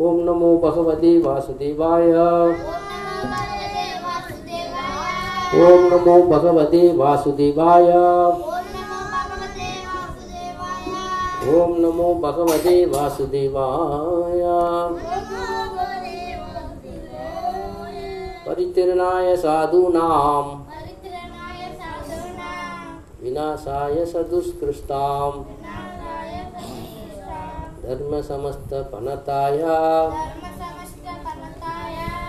ओम नमो भगवते वासुदेवाय। ओम नमो भगवते वासुदेवाय। ओम नमो भगवते वासुदेवाय। परितीर्णाय साधूनाम विनाशाय सदुष्कृष्टाम् धर्म समस्त पनताया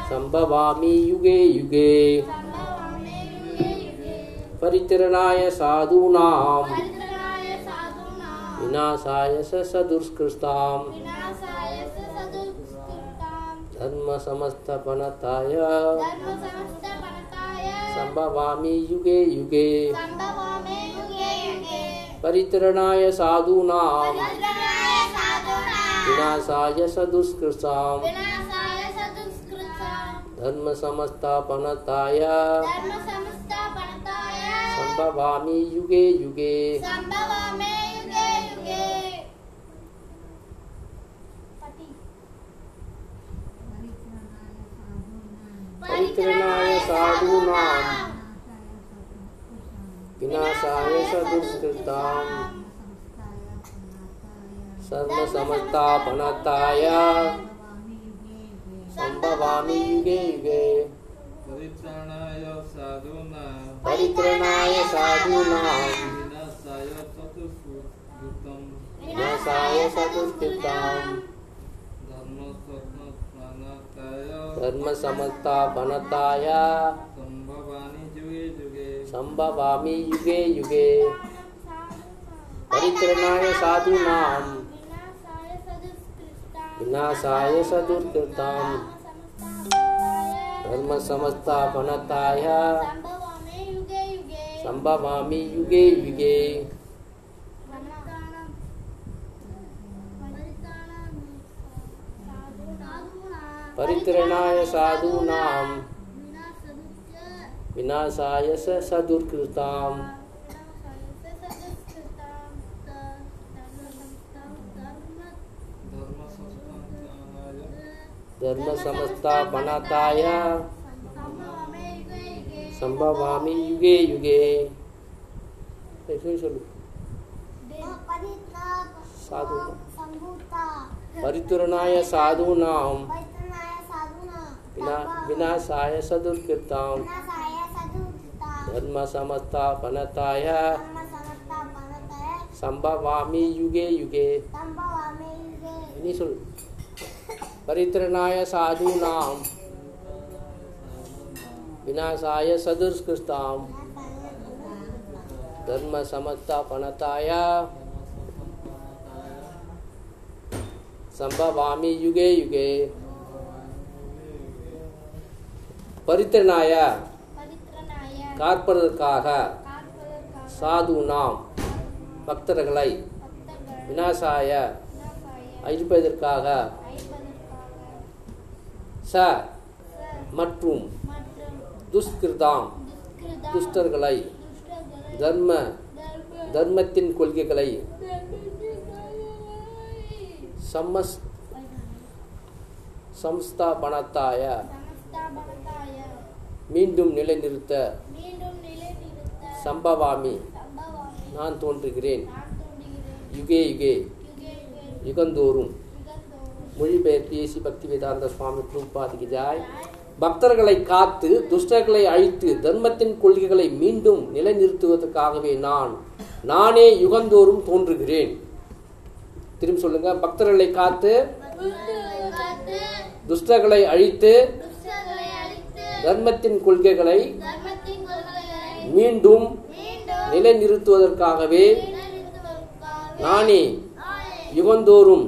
संभवामी युगे युगे। परिचरणाय साधूनाम। विनाशाय स धर्म समस्त पनताय संभवामी युगे युगे। परिचरणाय साधूनाम। विनाशाय सदुष्कृताम्। धर्म समस्तापनताय संभवामी युगे युगे। परित्रणाय साधूनां विनाशाय सदुष्कृताम्। सर्वसमस्तापनताय सम्भवामि युगे युगे। परित्राणाय साधूनां। परित्रणाय साधूनां। विनाशाय चतुष्कृतं विनाशाय धर्मस्वप्नप्राणाताय धर्मसमस्तापनताय। सम्भवानि युगे युगे। सम्भवामि युगे युगे। परित्रणाय साधूनां विनाशाय सदुर्कृताम् धर्म समस्तापनताय संभवामि युगे युगे परित्रणाय साधूनां विनाशाय स सदुर्कृताम् धर्म समस्ता बनाताया संभवामी युगे युगे। ऐसे चलो साधु। परितुरणाय बिना विनाशाय सदुर्कृताम धर्म समस्ता बनताय संभवामी युगे युगे। नहीं सुन। परित्रणाय साधूनां विनाशाय सदुष्कृतां धर्मसमस्तापनताय सम्भवामि युगे युगे பரித்திரனாய காப்பதற்காக சாதுனாம் பக்தர்களை விநாசாய அழிப்பதற்காக ச மற்றும் துஷ்கிருதாம் துஷ்டர்களை தர்ம தர்மத்தின் கொள்கைகளை சம்மஸ் சம்ஸ்தாபனத்தாய மீண்டும் நிலைநிறுத்த சம்பவாமி நான் தோன்றுகிறேன். யுகே யுகே யுகந்தோறும். மொழிபெயர்ப்பு ஏசி பக்தி வேதாந்த சுவாமி பிரபுபாதிக்கு ஜாய். பக்தர்களை காத்து துஷ்டர்களை அழித்து தர்மத்தின் கொள்கைகளை மீண்டும் நிலைநிறுத்துவதற்காகவே நான் நானே யுகந்தோறும் தோன்றுகிறேன். திரும்பி சொல்லுங்க. பக்தர்களை காத்து துஷ்டர்களை அழித்து தர்மத்தின் கொள்கைகளை மீண்டும் நிலைநிறுத்துவதற்காகவே நானே யுகந்தோறும்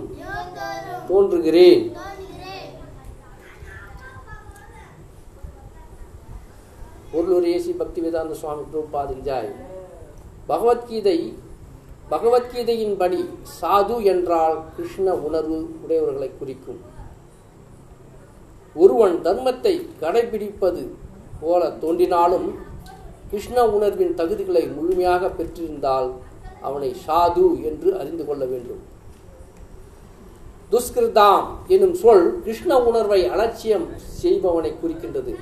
தோன்றுகிறேன். பொருளூர் ஏசி பக்தி வேதாந்த சுவாமி பிரபுபாதில் ஜாய். பகவத்கீதை பகவத்கீதையின்படி சாது என்றால் கிருஷ்ண உணர்வு உடையவர்களை குறிக்கும். ஒருவன் தர்மத்தை கடைபிடிப்பது போல தோன்றினாலும் கிருஷ்ண உணர்வின் தகுதிகளை முழுமையாக பெற்றிருந்தால் அவனை சாது என்று அறிந்து கொள்ள வேண்டும். துஷ்கிருதாம் என்னும் சொல் கிருஷ்ண உணர்வை அலட்சியம் செய்பவனை குறிக்கின்றது.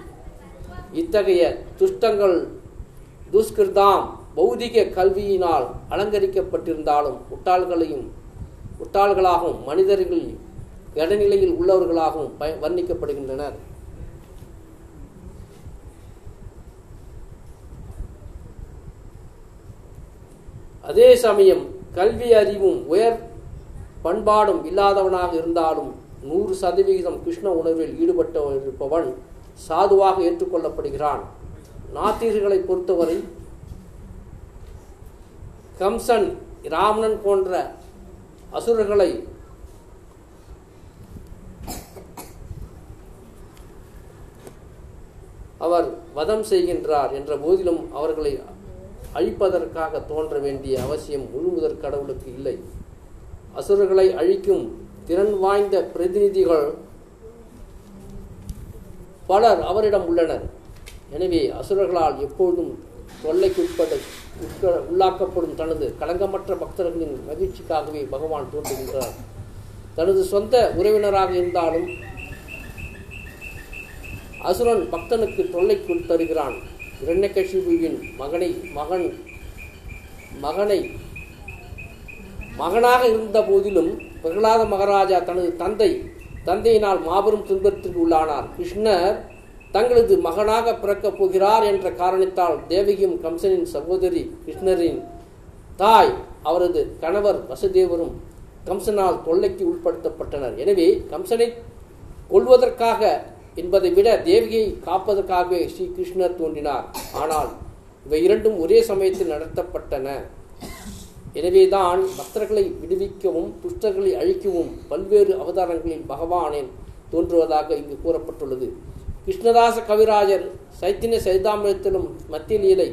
இத்தகைய துஷ்டங்கள் துஷ்கிருதாம் பௌதிக கல்வியினால் அலங்கரிக்கப்பட்டிருந்தாலும் முட்டாள்களையும் முட்டாள்களாகவும் மனிதர்கள் இடநிலையில் உள்ளவர்களாகவும் பய வர்ணிக்கப்படுகின்றனர். அதே சமயம் கல்வி அறிவும் உயர் பண்பாடும் இல்லாதவனாக இருந்தாலும் நூறு சதவிகிதம் கிருஷ்ண உணர்வில் ஈடுபட்டு இருப்பவன் சாதுவாக ஏற்றுக்கொள்ளப்படுகிறான். நாத்திகர்களை பொறுத்தவரை கம்சன் ராவணன் போன்ற அசுரர்களை அவர் வதம் செய்கின்றார் என்ற போதிலும் அவர்களை அழிப்பதற்காக தோன்ற வேண்டிய அவசியம் முழுமுதற் கடவுளுக்கு இல்லை. அசுரர்களை அழிக்கும் திறன் வாய்ந்த பிரதிநிதிகள் பலர் அவரிடம் உள்ளனர். எனவே அசுரர்களால் எப்பொழுதும் தொல்லைக்குட்பட உட்க- உள்ளாக்கப்படும் தனது களங்கமற்ற பக்தர்களின் மகிழ்ச்சிக்காகவே பகவான் தோன்றுகின்றார். தனது சொந்த உறவினராக இருந்தாலும் அசுரன் பக்தனுக்கு தொல்லைக்குள் தருகிறான். இரண்யகசிபுவின் மகனை மகன் மகனை மகனாக இருந்த போதிலும் பிரகலாத மகாராஜா தனது தந்தை தந்தையினால் மாபெரும் துன்பத்திற்கு உள்ளானார். கிருஷ்ணர் தங்களது மகனாக பிறக்கப் போகிறார் என்ற காரணத்தால் தேவகியும் கம்சனின் சகோதரி கிருஷ்ணரின் தாய் அவரது கணவர் வசுதேவரும் கம்சனால் தொல்லைக்கு உட்படுத்தப்பட்டனர். எனவே கம்சனை கொள்வதற்காக என்பதை விட தேவியை காப்பதற்காகவே ஸ்ரீ கிருஷ்ணர் தோன்றினார். ஆனால் இவை இரண்டும் ஒரே சமயத்தில் நடத்தப்பட்டன. எனவேதான் பக்தர்களை விடுவிக்கவும் துஷ்டர்களை அழிக்கவும் பல்வேறு அவதாரங்களில் பகவானே தோன்றுவதாக இங்கு கூறப்பட்டுள்ளது கிருஷ்ணதாச கவிராஜர் சைத்தன்ய சரிதாமிரத்திலும் மத்திய லீலை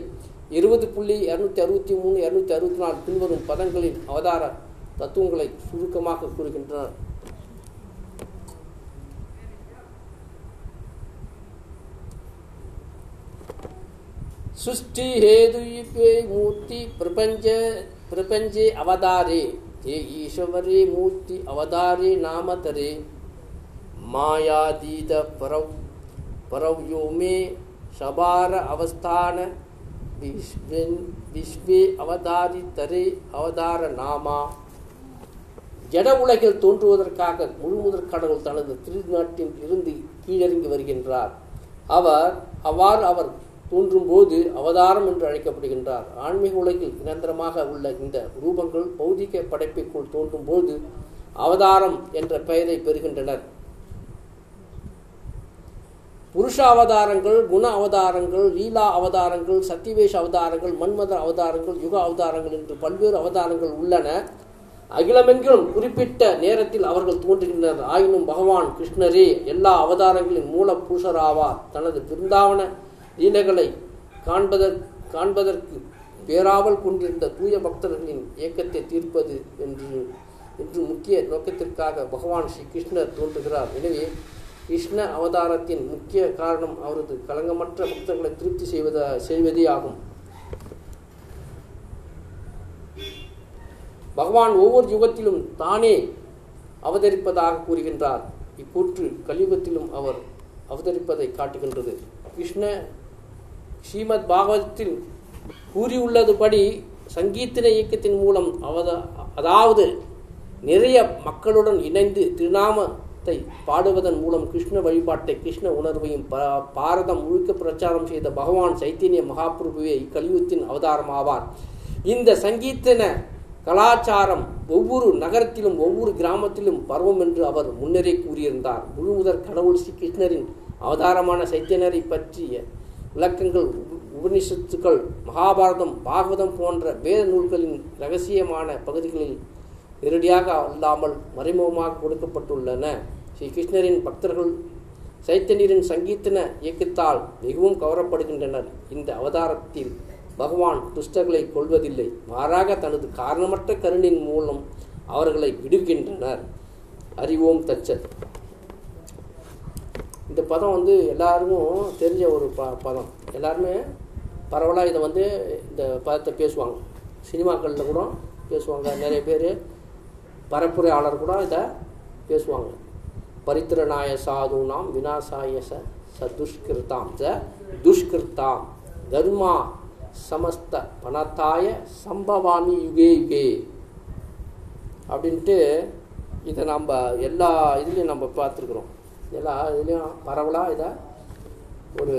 இருபது புள்ளி இரநூத்தி அறுபத்தி மூணு இரநூத்தி அறுபத்தி நாலு பின்வரும் பதங்களின் அவதார தத்துவங்களை சுருக்கமாக கூறுகின்றனர் सृष्टि हेतुयुपे मूर्ति प्रपंच பிரபஞ்சே அவதாரே ಹೇ ಈಶ್ವರೇ ಮೂರ್ತಿ ಅವಧಾರೆ ನಾಮತರೆ. ಮಾಯಾದೀತ ಪರೌ ಪರವ್ಯೋಮೆ ಶಬಾರ ಅವಸ್ಥಾನ ವಿಶ್ವನ್ விஸ்வே தரே அவதார நாமா ஜட உலகில் தோன்றுவதற்காக முழுமுதற் கடவுள் தனது திருநாட்டில் இருந்து கீழறங்கி வருகின்றார் அவர் அவ்வாறு அவர் தோன்றும் போது அவதாரம் என்று அழைக்கப்படுகின்றார். ஆன்மீக உலகில் நிரந்தரமாக உள்ள இந்த ரூபங்கள் பௌதிக படைப்பிற்குள் தோன்றும் போது அவதாரம் என்ற பெயரை பெறுகின்றனர். புருஷ அவதாரங்கள் குண அவதாரங்கள் லீலா அவதாரங்கள் சத்திவேஷ அவதாரங்கள் மன்மத அவதாரங்கள் யுக அவதாரங்கள் என்று பல்வேறு அவதாரங்கள் உள்ளன. அகிலமெங்கிலும் குறிப்பிட்ட நேரத்தில் அவர்கள் தோன்றுகின்றனர். ஆயினும் பகவான் கிருஷ்ணரே எல்லா அவதாரங்களின் மூல புருஷராவார். தனது பிருந்தாவன லீலைகளை காண்பதற் காண்பதற்கு பேராவல் கொண்டிருந்த தூய பக்தர்களின் இயக்கத்தை தீர்ப்பது என்று என்று முக்கிய நோக்கத்திற்காக பகவான் ஸ்ரீ கிருஷ்ணர் தோன்றுகிறார். எனவே கிருஷ்ண அவதாரத்தின் முக்கிய காரணம் அவரது களங்கமற்ற பக்தர்களை திருப்தி செய்வதா செய்வதே ஆகும். பகவான் ஒவ்வொரு யுகத்திலும் தானே அவதரிப்பதாக கூறுகின்றார். இக்கூற்று கலியுகத்திலும் அவர் அவதரிப்பதை காட்டுகின்றது. கிருஷ்ண ஸ்ரீமத் பாகவதத்தில் கூறியுள்ளதுபடி சங்கீத்தின இயக்கத்தின் மூலம் அவத அதாவது நிறைய மக்களுடன் இணைந்து திருநாமத்தை பாடுவதன் மூலம் கிருஷ்ண வழிபாட்டை கிருஷ்ண உணர்வையும் ப- பாரதம் முழுக்க பிரச்சாரம் செய்த பகவான் சைத்தன்ய மகாபிரபுவே இக்கலியுகத்தின் அவதாரமாவார். இந்த சங்கீத்தன கலாச்சாரம் ஒவ்வொரு நகரத்திலும் ஒவ்வொரு கிராமத்திலும் பரவும் என்று அவர் முன்னரே கூறியிருந்தார். முழுமுதற் கடவுள் ஸ்ரீ கிருஷ்ணரின் அவதாரமான சைத்தியனரை பற்றிய விளக்கங்கள் உப- உபனிஷத்துக்கள் மகாபாரதம் பாகவதம் போன்ற வேத நூல்களின் ரகசியமான பகுதிகளில் நேரடியாக அல்லாமல் மறைமுகமாக கொடுக்கப்பட்டுள்ளன. ஸ்ரீ கிருஷ்ணரின் பக்தர்கள் சைத்தன்யரின் சங்கீத்தன இயக்கத்தால் மிகவும் கவரப்படுகின்றனர். இந்த அவதாரத்தில் பகவான் துஷ்டர்களை கொள்வதில்லை மாறாக தனது காரணமற்ற கருணின் மூலம் அவர்களை விடுகின்றனர். அறிவோம் தச்சத். இந்த பதம் வந்து எல்லாருக்கும் தெரிஞ்ச ஒரு ப பதம். எல்லாருமே பரவலாக இதை வந்து இந்த பதத்தை பேசுவாங்க. சினிமாக்களில் கூட பேசுவாங்க. நிறைய பேர் பரப்புரையாளர் கூட இதை பேசுவாங்க. பரித்திரநாய சாதுனாம் வினாசாய ச ச துஷ்கிருதாம் ச துஷ்கிருத்தாம் தர்மா சமஸ்த பணத்தாய சம்பவாமி யுகே யுகே. அப்படின்ட்டு இதை நம்ம எல்லா இதுலேயும் நம்ம பார்த்துருக்குறோம். எல்லா இதுலேயும் பரவலாக இதை ஒரு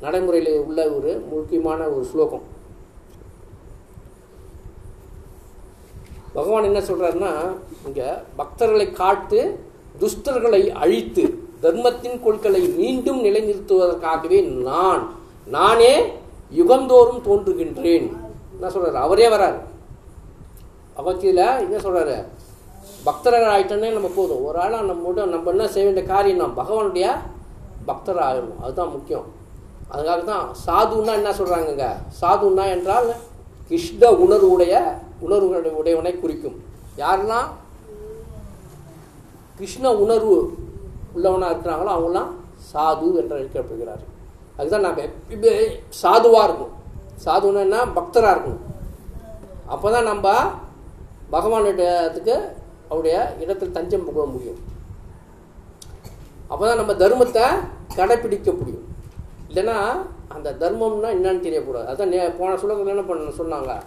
நடைமுறையில் உள்ள ஒரு முக்கியமான ஒரு ஸ்லோகம். பகவான் என்ன சொல்கிறாருன்னா இங்கே பக்தர்களை காட்டு துஷ்டர்களை அழித்து தர்மத்தின் கொள்களை மீண்டும் நிலைநிறுத்துவதற்காகவே நான் நானே யுகந்தோறும் தோன்றுகின்றேன். என்ன சொல்கிறார் அவரே வராரு. பகவத்கீதையில் என்ன சொல்கிறாரு பக்தர்கள் ஆயிட்டோன்னே நம்ம போதும். ஒரு ஆளாக நம்ம மட்டும் நம்ம என்ன செய்ய வேண்டிய காரியம் பகவானுடைய பக்தர் ஆகணும் அதுதான் முக்கியம். அதுக்காக தான் சாதுன்னா என்ன சொல்கிறாங்கங்க சாதுன்னா என்றால் கிருஷ்ண உணர்வுடைய உணர்வுகளுடைய உடையவனை குறிக்கும். யாருன்னா? கிருஷ்ண உணர்வு உள்ளவனாக இருக்கிறாங்களோ அவங்களாம் சாது என்று அழைக்கப்படுகிறார் அதுதான் நாம் எப்பயுமே சாதுவாக இருக்கும் சாதுன்னா என்ன? பக்தராக இருக்கணும். அப்போ தான் நம்ம பகவானுடையத்துக்கு அவருடைய இடத்தில் தஞ்சம் புக முடியும். அப்போ தான் நம்ம தர்மத்தை கடைப்பிடிக்க முடியும். இல்லைன்னா அந்த தர்மம்னா என்னன்னு தெரியக்கூடாது. அதான் நே- போன சுலகத்தில் என்ன பண்ண சொன்னாங்க?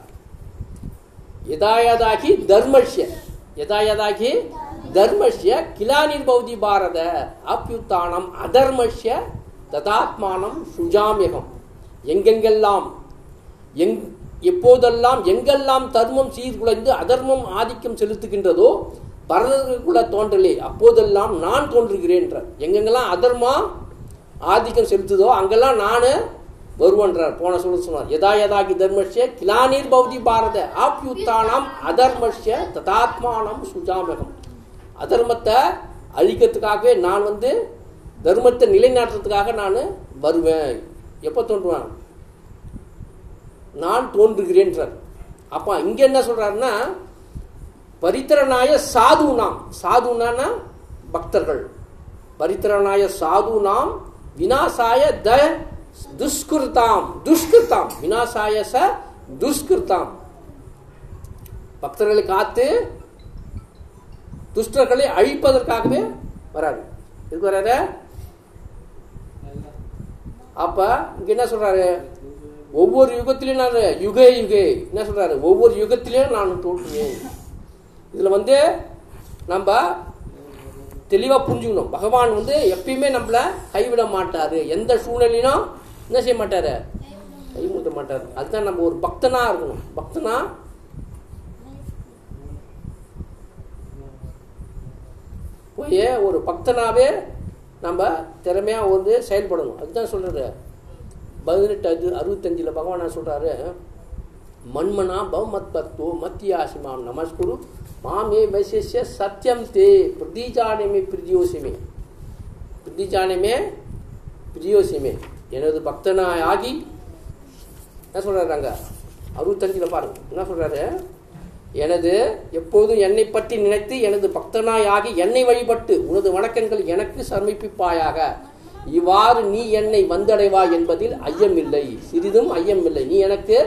எதாயதாகி தர்மஷ்ய. எதாயதாகி தர்மஷ்ய கிலானிர்பௌதி பாரத அப்யுத்தானம் அதர்மஷ்ய ததாத்மானம் சுஜாமியகம். எங்கெங்கெல்லாம் எங் எப்போதெல்லாம் எங்கெல்லாம் தர்மம் சீர்குலைந்து அதர்மம் ஆதிக்கம் செலுத்துகின்றதோ பரதர்களுக்குள்ள தோன்றலே அப்போதெல்லாம் நான் தோன்றுகிறேன்றார் எங்கெங்கெல்லாம் அதர்மம் ஆதிக்கம் செலுத்துதோ அங்கெல்லாம் நான் வருவன்றார் போன சொல்ல சொன்னார். யதா யதாகி தர்மஷ்ய கிலானீர் பௌதி பாரத ஆப்யுத்தானாம் அதர்மஷ்ய ததாத்மானம் சுஜாமகம். அதர்மத்தை அழிக்கிறதுக்காகவே நான் வந்து தர்மத்தை நிலைநாட்டுறதுக்காக நான் வருவேன். எப்போ தோன்றுவேன்? நான் தோன்றுகிறேன்றார். அப்போ இங்க என்ன சொல்றாருன்னா பரித்திரனாய சாது நாம். சாதுனானா பக்தர்கள். பரித்திரனாய சாது நாம் வினாசாய த துஷ்கிருதாம். துஷ்கிருதாம். வினாசாய ச துஷ்கிருத்தாம் பக்தர்களை காத்து துஷ்டர்களை அழிப்பதற்காகவே வராரு. இதுக்கு வராரு? அப்ப இங்க என்ன சொல்றாரு? ஒவ்வொரு யுகத்திலையும் நான் யுகே யுகே. என்ன சொல்றாரு? ஒவ்வொரு யுகத்திலையும் நான் தோற்றுவேன் இதுல வந்து நம்ம தெளிவாக புரிஞ்சுக்கணும். பகவான் வந்து எப்பயுமே நம்மள கைவிட மாட்டாரு. எந்த சூழ்நிலையிலும் என்ன செய்ய மாட்டாரு? கைமுத்த மாட்டாரு. அதுதான் நம்ம ஒரு பக்தனா இருக்கணும். பக்தனா போய் ஒரு பக்தனாவே நம்ம திறமையா வந்து செயல்படணும். அதுதான் சொல்கிறது பதினெட்டு அது அறுபத்தஞ்சில் பகவான் சொல்கிறாரு மன்மனா பவமத் பத்வோ மத்தியாசிமாம் நமஸ்குரு மாமே வைசிஷ்ய சத்தியம் தே பிரதிஜானமே பிரியோசிமே பிரதிஜானமே பிரியோசிமே எனது பக்தனாய் ஆகி என்ன சொல்கிறாங்க அறுபத்தஞ்சில் பாருங்க என்ன சொல்கிறாரு எனது எப்போதும் என்னை பற்றி நினைத்து எனது பக்தனாய் ஆகி என்னை வழிபட்டு உனது வணக்கங்கள் எனக்கு சமர்ப்பிப்பாயாக. இவ்வாறு நீ என்னை வந்தடைவாய் என்பதில் ஐயமில்லை. சிறிதும் ஐயமில்லை. நீ எனக்கு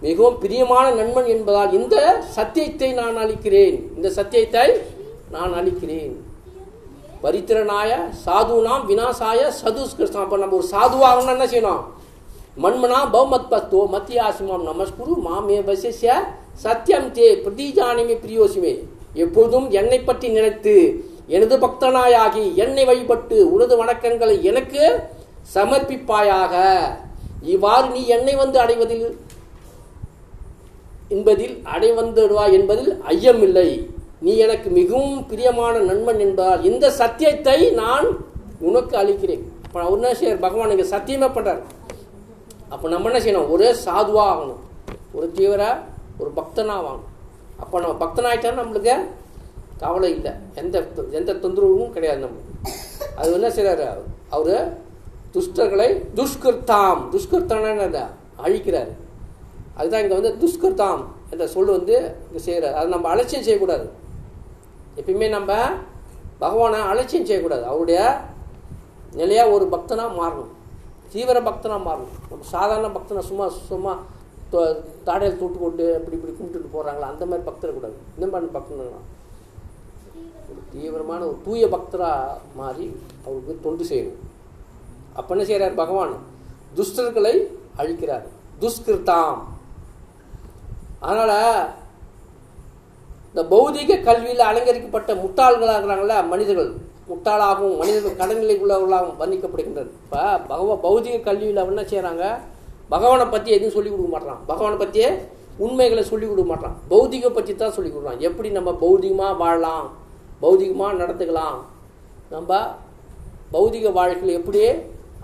மிகவும் பிரியமான நண்பன் என்பதால் இந்த சத்தியத்தை நான் அளிக்கிறேன். இந்த சத்தியத்தை நான் அளிக்கிறேன். பரித்திரனாய சாதுனாம் வினாசாய சதுஸ்கிருஷ்ணம் அப்போ நம்ம ஒரு சாதுவாகணும்னா என்ன செய்யணும்? மண்மனா பௌமத் பத்தோ மத்தியாசிமாம் நமஸ்குரு மாமே வசிஷ சத்தியம் தே பிரதிஜானிமே பிரியோசிமே. எப்பொழுதும் என்னை பற்றி நினைத்து எனது பக்தனாயாகி என்னை வழிபட்டு உனது வணக்கங்களை எனக்கு சமர்ப்பிப்பாயாக. இவ்வாறு நீ என்னை வந்து அடைவதில் என்பதில் அடைவந்துடுவாய் என்பதில் ஐயமில்லை. நீ எனக்கு மிகவும் பிரியமான நண்பன் என்பதால் இந்த சத்தியத்தை நான் உனக்கு அளிக்கிறேன். இப்போ அவர் பகவான் இங்கே சத்தியமே பண்ணுறார் அப்போ நம்ம என்ன செய்யணும்? ஒரே சாதுவாக ஆகணும். ஒரு தீவிர ஒரு பக்தனாக ஆகணும். அப்போ நம்ம பக்தனாகிட்டா நம்மளுக்கு கவலை இல்லை. எந்த எந்த தொந்தரவும் கிடையாது நம்மளுக்கு அது என்ன செய்கிறாரு அவர் துஷ்டர்களை துஷ்கர்த்தாம். துஷ்கர்த்தான என்னது? அழிக்கிறாரு. அதுதான் இங்கே வந்து துஷ்கர்த்தாம் என்ற சொல் வந்து இங்கே செய்கிறார் அதை நம்ம அலட்சியம் செய்யக்கூடாது. எப்பயுமே நம்ம பகவானை அலட்சியம் செய்யக்கூடாது. அவருடைய நிலையாக ஒரு பக்தனாக மாறணும். தீவிர பக்தனாக மாறணும். நம்ம சாதாரண பக்தனை சும்மா சும்மா தாடையில் தூட்டு கொண்டு இப்படி இப்படி கும்பிட்டுட்டு போகிறாங்களா அந்த மாதிரி பக்தர் கூடாது. இந்த மாதிரி பக்தனா ஒரு தீவிரமான ஒரு தூய பக்தராக மாறி அவருக்கு தொண்டு செய்யணும். அப்போ என்ன செய்கிறார் பகவான்? துஷ்டர்களை அழிக்கிறார். துஷ்கிருத்தாம் அதனால் இந்த பௌதிக கல்வியில் அலங்கரிக்கப்பட்ட முட்டாள்களாக இருக்கிறாங்கள மனிதர்கள். முட்டாளாகவும் மனிதர்கள் கடநிலை உள்ளவர்களாகவும் வர்ணிக்கப்படுகின்றனர். இப்போ பகவ பௌதிக கல்வியில் என்ன செய்கிறாங்க பகவானை பற்றி எதுவும் சொல்லிக் கொடுக்க மாட்டான் பகவானை பற்றியே உண்மைகளை சொல்லிக் கொடுக்க மாட்டான் பௌதிக பற்றி தான் சொல்லிக் கொடுக்குறான். எப்படி நம்ம பௌதிகமாக வாழலாம்? பௌதிகமாக நடந்துக்கலாம். நம்ம பௌதிக வாழ்க்கையில் எப்படியே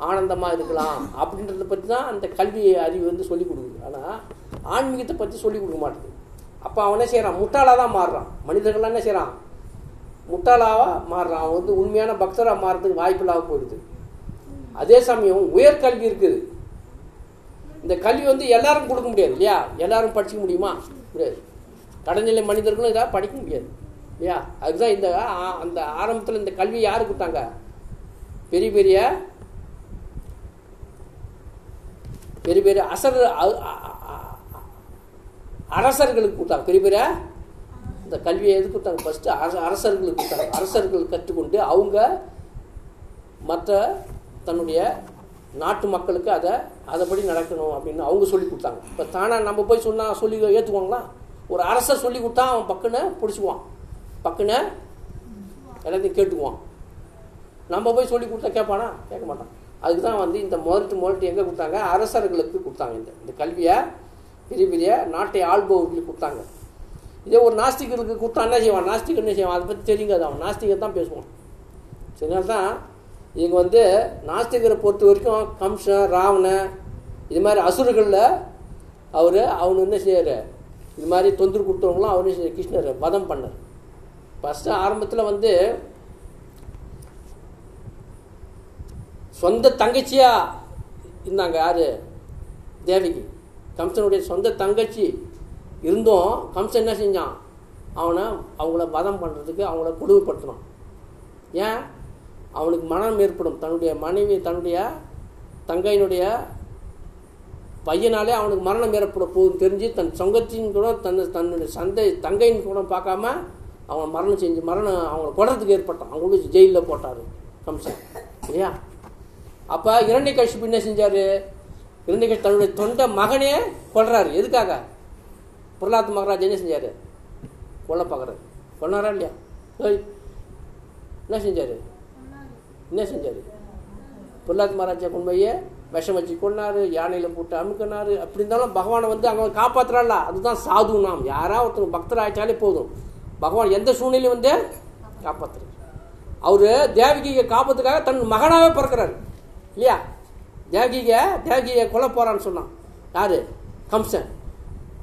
ஆனந்தமாக இருக்கலாம். அப்படின்றத பற்றி தான் அந்த கல்வி அறிவு வந்து சொல்லிக் கொடுக்குது. ஆனால் ஆன்மீகத்தை பற்றி சொல்லிக் கொடுக்க மாட்டேது அப்போ அவன் என்ன செய்கிறான் முட்டாளாக தான் மாறுறான். மனிதர்கள்லாம் என்ன செய்கிறான் முட்டாளாக மாறுறான். அவன் வந்து உண்மையான பக்தராக மாறுறதுக்கு வாய்ப்பில்லாக போயிடுது. அதே சமயம் உயர்கல்வி இருக்குது. இந்த கல்வி வந்து எல்லாரும் கொடுக்க முடியாது இல்லையா? எல்லாரும் படிக்க முடியுமா? முடியாது. கடைநிலை மனிதர்களும் இதாக படிக்க முடியாது. இல்லையா? அதுதான் இந்த ஆ- அந்த ஆரம்பத்தில் இந்த கல்வி யார் கொடுத்தாங்க? பெரிய பெரிய பெரிய பெரிய அசர் அரசர்களுக்கு கொடுத்தாங்க. பெரிய பெரிய இந்த கல்வியை எது கொடுத்தாங்க? ஃபஸ்ட்டு அரச அரசர்களுக்கு கொடுத்தாங்க. அரசர்கள் கற்றுக்கொண்டு அவங்க மற்ற தன்னுடைய நாட்டு மக்களுக்கு அதை அதைப்படி நடக்கணும் அப்படின்னு அவங்க சொல்லி கொடுத்தாங்க. இப்போ தானாக நம்ம போய் சொன்னால் சொல்லி ஏற்றுக்குவாங்களா ஒரு அரசர் சொல்லி கொடுத்தா அவன் பக்குன்னு பிடிச்சிக்குவான். பக்குன்னு எல்லாத்தையும் கேட்டுக்குவான் நம்ம போய் சொல்லி கொடுத்தா கேட்பானா? கேட்க மாட்டான். அதுக்கு தான் வந்து இந்த முதலீட்டு முதலீட்டு எங்கே கொடுத்தாங்க? அரசர்களுக்கு கொடுத்தாங்க இந்த. இந்த கல்வியை பெரிய பெரிய நாட்டை ஆள்பவர்களுக்கு கொடுத்தாங்க. இதே ஒரு நாஸ்திகருக்கு கொடுத்தா என்ன செய்வான்? நாஸ்திகர் என்ன செய்வான்? அதை பற்றி தெரியுங்காது அவன். நாஸ்திகர் தான் பேசுவான். அதனால தான் இவங்க வந்து நாஸ்திகரை பொறுத்த வரைக்கும் கம்சன் ராவணன் இது மாதிரி அசுரர்களில் அவர் அவனு என்ன செய்யார் இது மாதிரி தொந்தரவு கொடுத்தவங்களாம் அவர் என்ன கிருஷ்ணர் வதம் பண்ணார். ஃபஸ்ட்டு ஆரம்பத்தில் வந்து சொந்த தங்கச்சியாக இருந்தாங்க யாரு? தேவகி. கம்சனுடைய சொந்த தங்கச்சி இருந்தும் கம்சன் என்ன செஞ்சான்? அவனை அவங்கள வதம் பண்ணுறதுக்கு அவங்கள கொடுமைப்படுத்தினான். ஏன்? அவனுக்கு மனம் ஏற்படும். தன்னுடைய மனைவி தன்னுடைய தங்கையினுடைய பையனாலே அவனுக்கு மரணம் ஏற்பட போகுதுன்னு தெரிஞ்சு தன் சொங்கத்தின் கூட தன் தன்னுடைய சந்தை தங்கையின் கூட பார்க்காம அவங்க மரணம் செஞ்சு மரணம் அவங்கள கொடறதுக்கு ஏற்பட்டான். அவங்களுக்கு ஜெயிலில் போட்டார். கம்சன் இல்லையா? அப்போ இரண்டை கட்சி என்ன செஞ்சார். இரண்டை கட்சி தன்னுடைய தொண்டை மகனே கொள்றாரு எதுக்காக? பிரலாத் மகராஜ் என்ன செஞ்சார்? கொல்ல பார்க்குறாரு. கொண்டாரா இல்லையா? என்ன செஞ்சார்? என்ன செஞ்சார்? பிரலாத் மகாராஜா கொண்டு விஷம் வச்சு கொண்டாரு யானையில் போட்டு அமுக்கினாரு. அப்படி இருந்தாலும் பகவானை வந்து அவங்க காப்பாத்துறாள்ல அதுதான் சாது நாம். யாராவது ஒருத்தர் பக்தர் ஆயிட்டாலே போதும். பகவான் எந்த சூழ்நிலையும் வந்து காப்பாத்துறாரு. அவரு தேவகியை காப்பதுக்காக தன் மகனாகவே பிறக்கிறாரு. இல்லையா? தேவகியை தேவகியை கொல்ல போகிறான்னு சொன்னான். யாரு? கம்சன்.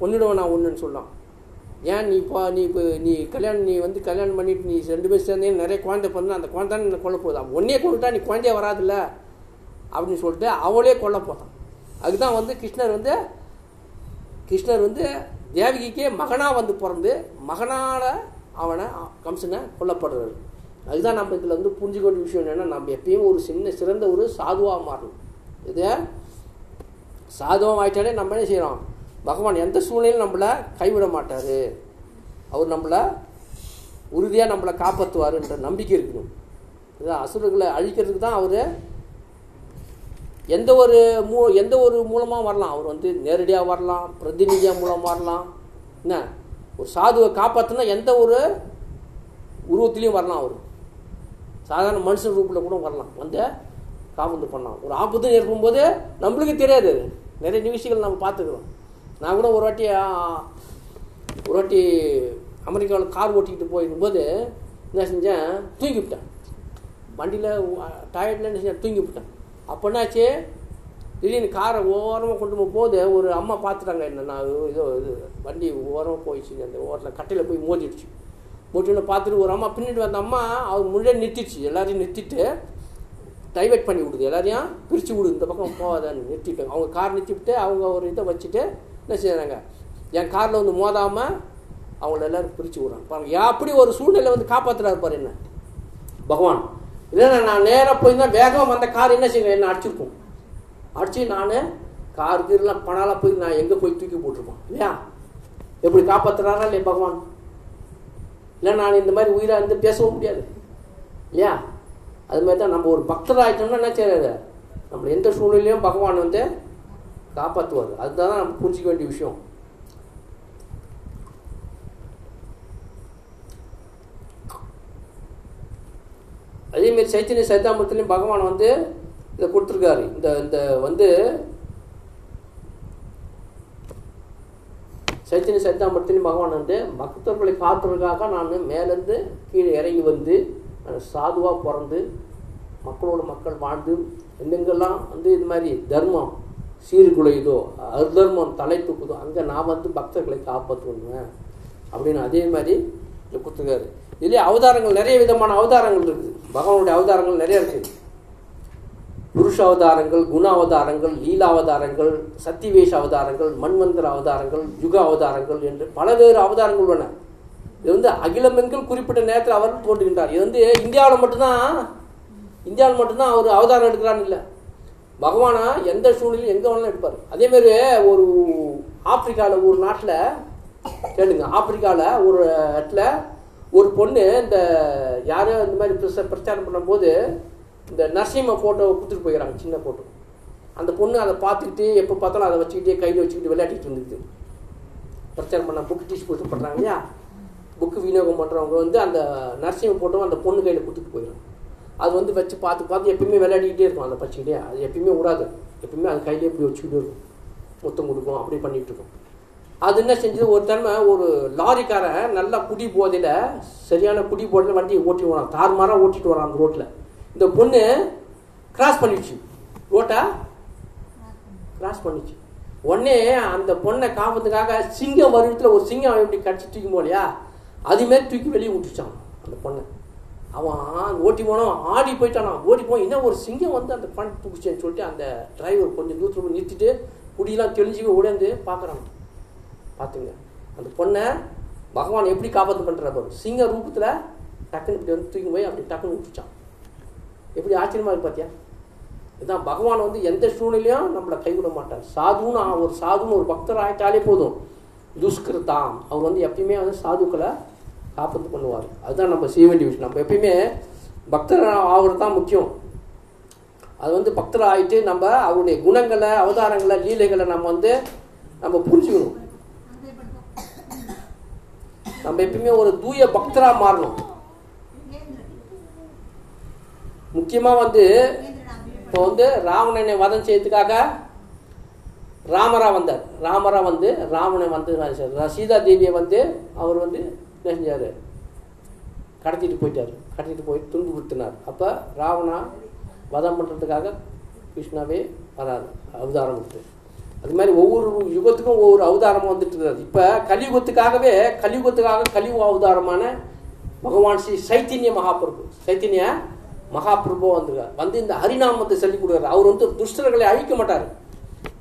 கொன்னுடுவேன் நான் ஒன்றுன்னு சொன்னான். ஏன் நீ இப்போ நீ இப்போ நீ கல்யாணம் நீ வந்து கல்யாணம் பண்ணிட்டு நீ ரெண்டு பேர் சேர்ந்தே நிறைய குழந்தை பிறந்தா அந்த குழந்தை என்ன கொல்ல போகுது? அவன் ஒன்னே கொண்டுட்டா நீ குழந்தைய வராதுல்ல? அப்படின்னு சொல்லிட்டு அவளே கொல்ல போட்டான் அதுதான் வந்து கிருஷ்ணர் வந்து கிருஷ்ணர் வந்து தேவகிக்கே மகனாக வந்து பிறந்து மகனால அவனை கம்சனை கொல்லப்படுறாரு. அதுதான் நம்ம இதில் வந்து புரிஞ்சுக்க வேண்டிய விஷயம் என்னென்னா நம்ம எப்பயும் ஒரு சின்ன சிறந்த ஒரு சாதுவாக மாறணும். இது சாதுவாக ஆயிட்டாலே நம்ம என்ன செய்கிறோம் பகவான் எந்த சூழ்நிலையும் நம்மளை கைவிட மாட்டார். அவர் நம்மளை உறுதியாக நம்மளை காப்பாற்றுவாருன்ற நம்பிக்கை இருக்கணும். இதான் அசுரர்களை அழிக்கிறதுக்கு தான் அவர் எந்த ஒரு மூ எந்த ஒரு மூலமாக வரலாம். அவர் வந்து நேரடியாக வரலாம் பிரதிநிதியாக மூலமாக வரலாம். என்ன? ஒரு சாதுவை காப்பாற்றினா எந்த ஒரு உருவத்துலேயும் வரலாம் அவர். சாதாரண மனுஷன் ரூப்பில் கூட வரலாம். வந்து காபந்து பண்ணலாம். ஒரு ஆபத்து ஏற்படும்போது நம்மளுக்கு தெரியாது அது. நிறைய நிகழ்ச்சிகள் நம்ம பார்த்துக்கிறோம். நான் கூட ஒரு வாட்டி ஒரு வாட்டி அமெரிக்காவில் கார் ஓட்டிக்கிட்டு போயிருக்கும்போது என்ன செஞ்சேன்? தூங்கிவிட்டேன். வண்டியில் டயர்டில் என்ன செஞ்சேன்? தூங்கிவிட்டேன். அப்போ திடீர்னு காரை ஓரமாக கொண்டு போகும்போது ஒரு அம்மா பார்த்துட்டாங்க என்ன நான் இது வண்டி ஓரமாக போயிடுச்சு அந்த ஓரத்தில் கட்டையில் போய் மோதிடுச்சு. மோட்டின்னு பார்த்துட்டு ஒரு அம்மா பின்னாடி வந்த அம்மா அவர் முன்னாடி நிறுத்திடுச்சு எல்லாரையும் நிறுத்திட்டு டைவெர்ட் பண்ணி விடுது எல்லாரையும் பிரித்து விடுது இந்த பக்கம் போகாதான்னு நிறுத்திட்டு. அவங்க கார் நிறுத்திவிட்டு அவங்க ஒரு இதை வச்சுட்டு என்ன செய்கிறாங்க என் காரில் வந்து மோதாமல் அவங்கள எல்லாரும் பிரித்து விடுறாங்க. பாருங்கள் அப்படி ஒரு சூழ்நிலை வந்து காப்பாற்றுறாரு பாரு என்ன? பகவான். இல்லைன்னா நான் நேராக போயிருந்தேன் வேகமாக வந்த கார் என்ன செய்யுங்க என்ன அடிச்சிருக்கும். அடிச்சு நான் கார் கீரெலாம் பணாலாம் போய் நான் எங்கே போய் தூக்கி போட்டிருப்போம்? இல்லையா? எப்படி காப்பாற்றுறாரா இல்லையா பகவான்? இல்லை நான் இந்த மாதிரி உயிராக இருந்து பேசவும் முடியாது. இல்லையா? அது மாதிரி தான் நம்ம ஒரு பக்தர் ஆகிட்டோம்னா என்ன செய்யறது? நம்ம எந்த சூழ்நிலையும் பகவான் வந்து காப்பாற்றுவார் அதுதான் நம்ம புரிஞ்சிக்க வேண்டிய விஷயம். அதேமாரி சைத்தன்ய சைதாமத்திலையும் பகவான் வந்து இதை கொடுத்துருக்காரு. இந்த இந்த வந்து சைத்தன்ய சைதாமத்திலையும் பகவான் வந்து பக்தர்களை காத்துறதுக்காக நான் மேலேருந்து கீழே இறங்கி வந்து நான் சாதுவாக பிறந்து மக்களோட மக்கள் வாழ்ந்து எங்கெங்கெல்லாம் வந்து இது மாதிரி தர்மம் சீர்குலையுதோ அர்தர்மம் தலை தூக்குதோ அங்கே நான் வந்து பக்தர்களை காப்பாற்றுவேன் அப்படின்னு அதே மாதிரி இதை கொடுத்துருக்காரு. இதுலேயே அவதாரங்கள் நிறைய விதமான அவதாரங்கள் இருக்குது பகவானுடைய அவதாரங்கள் நிறைய இருக்குது புருஷ அவதாரங்கள் குண அவதாரங்கள் லீலா அவதாரங்கள் சத்திவேஷ அவதாரங்கள் மண்மந்திர அவதாரங்கள் யுக அவதாரங்கள் என்று பலவேறு அவதாரங்கள் உள்ளன. இது வந்து அகிலமெங்கில் குறிப்பிட்ட நேரத்தில் அவர் தோன்றுகின்றார் இது வந்து இந்தியாவில் மட்டும்தான் இந்தியாவில் மட்டும்தான் அவர் அவதாரம் எடுக்கிறான்னு இல்லை. பகவானா எந்த சூழ்நிலையும் எங்கே வேணாலும் எடுப்பார். அதேமாரி ஒரு ஆப்பிரிக்காவில் ஒரு நாட்டில் கேளுங்க ஆப்பிரிக்காவில் ஒரு இடத்துல ஒரு பொண்ணு இந்த யாரோ இந்த மாதிரி பிரச்சாரம் பண்ணும்போது இந்த நரசிம்ம ஃபோட்டோவை கொடுத்துட்டு போயிடறாங்க சின்ன ஃபோட்டோ அந்த பொண்ணு அதை பார்த்துக்கிட்டு எப்போ பார்த்தாலும் அதை வச்சுக்கிட்டே கையில் வச்சுக்கிட்டு விளையாடிட்டு இருந்துக்குது பிரச்சாரம் பண்ண புக்கு டிஸ்ட்ரிபியூஷன் பண்ணுறாங்க இல்லையா? புக்கு விநியோகம் பண்ணுறவங்க வந்து அந்த நரசிம்ம ஃபோட்டோவை அந்த பொண்ணு கையில் கொடுத்துட்டு போயிடும் அது வந்து வச்சு பார்த்து பார்த்து எப்பயுமே விளையாடிக்கிட்டே இருக்கும் அந்த பச்சைக்கிட்டே அது எப்பயுமே விடாது எப்பயுமே அது கையிலே போய் வச்சுக்கிட்டே இருக்கும். முத்தம் கொடுக்கும் அப்படி பண்ணிகிட்டு இருக்கும். அது என்ன செஞ்சது? ஒரு தடவை ஒரு லாரிக்காரன் நல்லா குடி போதையில் சரியான குடி போதையில் வண்டியை ஓட்டி வரான். தாறுமாறாக ஓட்டிட்டு வரான் அந்த ரோட்டில் இந்த பொண்ணு கிராஸ் பண்ணிடுச்சு. ரோட்டை? கிராஸ் பண்ணிச்சு உடனே அந்த பொண்ணை காப்பதுக்காக சிங்கம் வருடத்தில் ஒரு சிங்கம் அவன் எப்படி கடிச்சு தூக்கி போலையா அதுமாரி தூக்கி வெளியே விட்டுச்சான் அந்த பொண்ணை. அவன் ஓட்டி போனோம் ஆடி போயிட்டானா? ஓடி போய் என்ன ஒரு சிங்கம் வந்து அந்த பண் தூக்குச்சேன்னு சொல்லிட்டு அந்த டிரைவர் கொஞ்சம் தூரத்தில் நிறுத்திட்டு குடியெல்லாம் தெளிஞ்சு ஓடியாந்து பார்க்குறான் பார்த்துங்க அந்த பொண்ணை பகவான் எப்படி காப்பாற்று பண்ணுறாரு பாரு. சிங்க ரூபத்தில் டக்குன்னு இப்படி வந்து தூக்கி போய் அப்படி டக்குன்னு விட்டுச்சான் எப்படி ஆச்சரியமாக இருக்கு பார்த்தியா இதுதான் பகவான் வந்து எந்த சூழ்நிலையும் நம்மளை கைவிட மாட்டார். சாதுன்னு ஒரு சாதுன்னு ஒரு பக்தர் ஆகிட்டாலே போதும். துஷ்கிருத்தாம் அவர் வந்து எப்பயுமே வந்து சாதுக்களை காப்பாற்று பண்ணுவார். அதுதான் நம்ம செய்ய வேண்டிய விஷயம். நம்ம எப்பயுமே பக்தர் ஆகிறது தான் முக்கியம். அது வந்து பக்தர் ஆகிட்டு நம்ம அவருடைய குணங்களை அவதாரங்களை லீலைகளை நம்ம வந்து நம்ம புரிஞ்சுக்கணும். நம்ம எப்பயுமே ஒரு தூய பக்தரா மாறணும். முக்கியமா வந்து இப்போ வந்து ராவணனை வதம் செய்யறதுக்காக ராமரா வந்தார். ராமரா வந்து ராவணை வந்து சீதா தேவியை வந்து அவர் வந்து என்ன செஞ்சாரு? கடத்திட்டு போயிட்டார். கடத்திட்டு போய் துன்புறுத்தினார். அப்போ ராவணா வதம் பண்ணுறதுக்காக கிருஷ்ணாவே வராது அவதாரம் விட்டு அது மாதிரி ஒவ்வொரு யுகத்துக்கும் ஒவ்வொரு அவதாரமும் வந்துட்டு இருக்கிறது இப்போ கலியுகத்துக்காகவே கலியுகத்துக்காக கலியுக அவதாரமான பகவான் ஸ்ரீ சைத்தன்ய மகாபிரபு சைத்தன்ய மகாபிரபு வந்திருக்கார். வந்து இந்த ஹரிநாமத்தை சொல்லி கொடுக்குறாரு. அவர் வந்து துஷ்டர்களை அழிக்க மாட்டார்.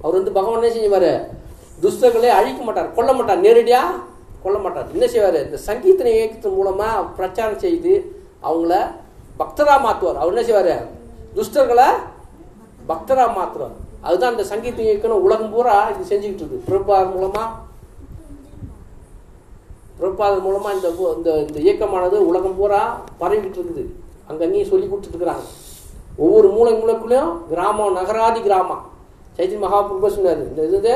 அவர் வந்து பகவான் என்ன செய்வார்? துஷ்டர்களை அழிக்க மாட்டார் கொல்ல மாட்டார். நேரடியாக கொல்ல மாட்டார். என்ன செய்வார்? இந்த சங்கீதனை இயக்கத்தின் மூலமாக பிரச்சாரம் செய்து அவங்கள பக்தராக மாற்றுவார் அவர் என்ன செய்வார்? துஷ்டர்களை பக்தரா மாற்றுவார் அதுதான் இந்த சங்கீத இயக்கணும் உலகம் பூரா இது செஞ்சுக்கிட்டு இருக்கு. பிரபாதம் மூலமாக பிரபாதம் மூலமாக இந்த இந்த இந்த இயக்கமானது உலகம் பூரா பரவிக்கிட்டு இருக்குது அங்கங்கேயும் சொல்லி கொடுத்துட்டு ஒவ்வொரு மூளை மூளைக்குள்ளேயும் கிராமம் நகராதி கிராமம். சைதி மகாபுருப சொன்னார். இந்த இது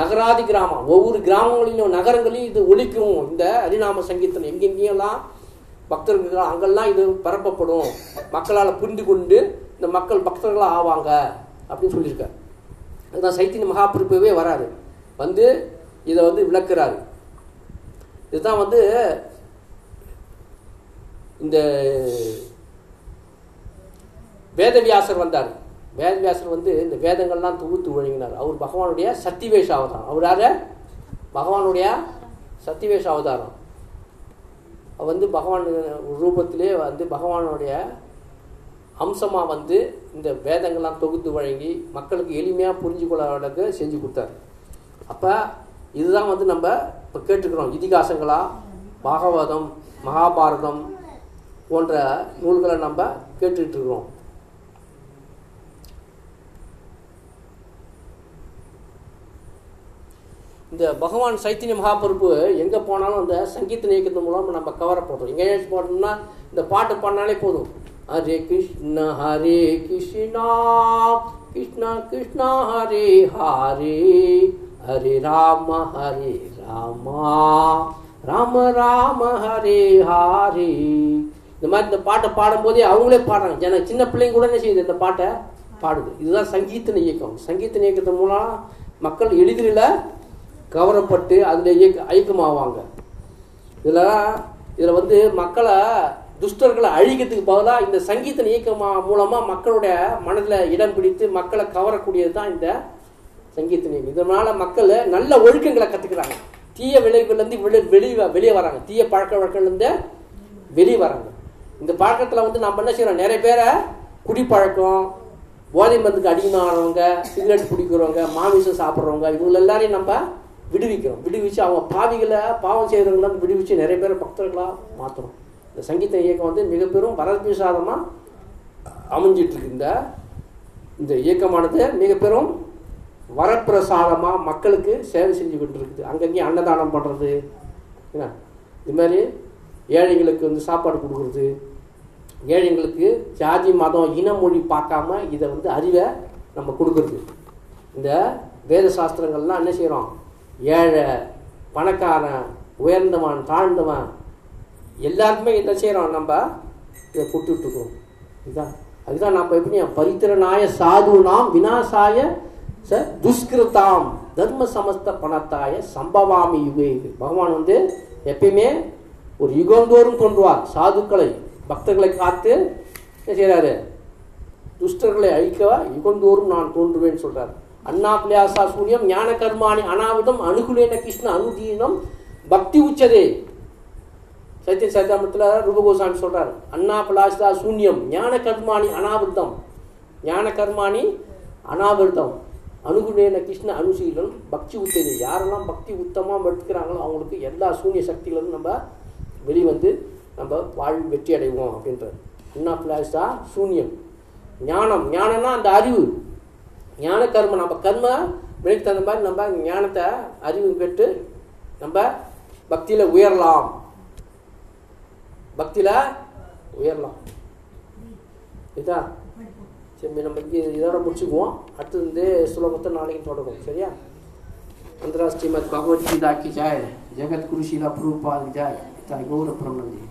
நகராதி கிராமம். ஒவ்வொரு கிராமங்களிலும் நகரங்களையும் இது ஒழிக்கும். இந்த ஹரிநாம சங்கீதம் எங்கெங்கேயெல்லாம் பக்தர்கள் அங்கெல்லாம் இது பரப்பப்படும். மக்களால் புரிந்து கொண்டு இந்த மக்கள் பக்தர்களாக ஆவாங்க அப்படின்னு சொல்லியிருக்காரு. அந்த சைத்தன்ய மகாபிரிப்பவே வராரு. வந்து இதை வந்து விளக்குறாரு. இதுதான் வந்து இந்த வேதவியாசர் வந்தார். வேதவியாசர் வந்து இந்த வேதங்கள்லாம் தொகுத்து ஒழுங்கினார். அவர் பகவானுடைய சத்திவேஷ அவதாரம் அவர் யார்? பகவானுடைய சத்திவேஷ அவதாரம் அவர் வந்து பகவான் ரூபத்திலே வந்து பகவானுடைய அம்சமாக வந்து இந்த வேதங்கள்லாம் தொகுத்து வழங்கி மக்களுக்கு எளிமையாக புரிஞ்சு கொள்ள அளவுக்கு செஞ்சு கொடுத்தாரு. அப்போ இதுதான் வந்து நம்ம இப்போ கேட்டுக்கிறோம் இதிகாசங்களா பாகவதம் மகாபாரதம் போன்ற நூல்களை நம்ம கேட்டுக்கிட்டு இருக்கிறோம். இந்த பகவான் சைத்தன்ய மகாபிரபு எங்கே போனாலும் அந்த சங்கீத இயக்கத்தின் மூலம் நம்ம கவரப்படுறோம் எங்கே போட்டோம்னா இந்த பாட்டு பாடினாலே போதும். ஹரே கிருஷ்ண ஹரே கிருஷ்ணா கிருஷ்ணா கிருஷ்ணா ஹரே ஹரே ஹரே ராம ஹரே ராமா ராம ராம ஹரே ஹரே இந்த மாதிரி இந்த பாட்டை பாடும்போதே அவங்களே பாடுறாங்க. ஜன சின்ன பிள்ளைங்க கூட என்ன செய்யுது? இந்த பாட்டை பாடுது. இதுதான் சங்கீத்தின இயக்கம். சங்கீத்தின இயக்கத்தின் மூலம் மக்கள் எளிதில் கவரப்பட்டு அதில் இயக்க ஐக்கியமாவாங்க இதில் இதில் வந்து மக்களை துஷ்டர்களை அழிக்கிறதுக்கு பதிலாக இந்த சங்கீத இயக்கம் மூலமாக மக்களுடைய மனதில் இடம் பிடித்து மக்களை கவரக்கூடியது தான் இந்த சங்கீத இயக்கம். இதனால் மக்கள் நல்ல ஒழுக்கங்களை கற்றுக்கிறாங்க தீய விளைவுலேருந்து வெளி வெளியே வெளியே வராங்க. தீய பழக்க வழக்கங்கள்லேருந்து வெளியே வராங்க. இந்த பழக்கத்தில் வந்து நம்ம என்ன செய்கிறோம் நிறைய பேரை குடிப்பழக்கம் போதை மருந்துக்கு அடிமையானவங்க சிகரெட் பிடிக்கிறவங்க மாமிசம் சாப்பிட்றவங்க இவங்க எல்லாரையும் நம்ம விடுவிக்கிறோம். விடுவிச்சு அவங்க பாவிகளை பாவம் செய்கிறவங்கள விடுவிச்சு நிறைய பேரை பக்தர்களாக மாற்றுறோம் இந்த சங்கீத இயக்கம் வந்து மிக பெரும் வரப்பிரசாதமாக அமைஞ்சிட்டு இந்த இந்த இயக்கமானது மிக பெரும் வரப்பிரசாதமாக மக்களுக்கு சேவை செஞ்சு கொண்டு இருக்குது அங்கங்கேயும் அன்னதானம் பண்ணுறது என்ன? இது மாதிரி ஏழைங்களுக்கு வந்து சாப்பாடு கொடுக்குறது ஏழைங்களுக்கு ஜாதி மதம் இன மொழி பார்க்காம இதை வந்து அறிவை நம்ம கொடுக்குறது. இந்த வேத சாஸ்திரங்கள்லாம் என்ன செய்கிறோம் ஏழை பணக்காரன் உயர்ந்தவன் தாழ்ந்தவன் எல்லாருக்குமே என்ன செய்கிறோம் நம்ம இதை கொடுத்துட்ருக்கோம் இதுதான். அதுதான் நம்ம எப்படி பரித்திரநாய சாதுனாம் வினாசாய ச துஷ்கிருதாம் தர்ம சமஸ்த பணத்தாய சம்பவாமி யுகே இது. பகவான் வந்து எப்பயுமே ஒரு யுகந்தோறும் கொண்டுவார் சாதுக்களை பக்தர்களை காத்து என்ன செய்கிறாரு துஷ்டர்களை அழிக்க யுகந்தோறும் நான் தோன்றுவேன்னு சொல்கிறார் அண்ணா பிள்ளையாசா சூரியம் ஞான கர்மாணி அனாவிதம் அனுகுலேன கிருஷ்ண அனுதீனம் பக்தி உச்சதே. சைத்திய சைதாமத்தில் ரூபகோசாமி சொல்கிறார் அண்ணா பிளாஸ்தா சூன்யம். ஞான கர்மாணி அனாவிருத்தம். ஞான கர்மாணி அனாவிருத்தம். அனுகுணேன கிருஷ்ண அனுசீலன். பக்தி உத்தேஜம் யாரெல்லாம் பக்தி உத்தமாக எடுத்துக்கிறாங்களோ அவங்களுக்கு எல்லா சூன்ய சக்திகளும் நம்ம வெளிவந்து நம்ம வாழ் வெற்றி அடைவோம் அப்படின்றது அண்ணா பிளாஸ்தா சூன்யம். ஞானம். ஞானம்னா அந்த அறிவு. ஞான கர்மம் நம்ம கர்ம விலைக்கு தகுந்த மாதிரி நம்ம ஞானத்தை அறிவு பெற்று நம்ம பக்தியில் உயரலாம். பக்தியில் உயரலாம் இதா சரி நம்ம இங்கே இதோட முடிச்சுக்குவோம் அடுத்தது வந்து ஸ்லோகத்தை நாளைக்கு தொடரும் சரியா अंतर्राष्ट्रीय मत भगवत गीता की जाए जगत गुरु शिला प्रभुपाद की जाए गौरव ब्रह्म जी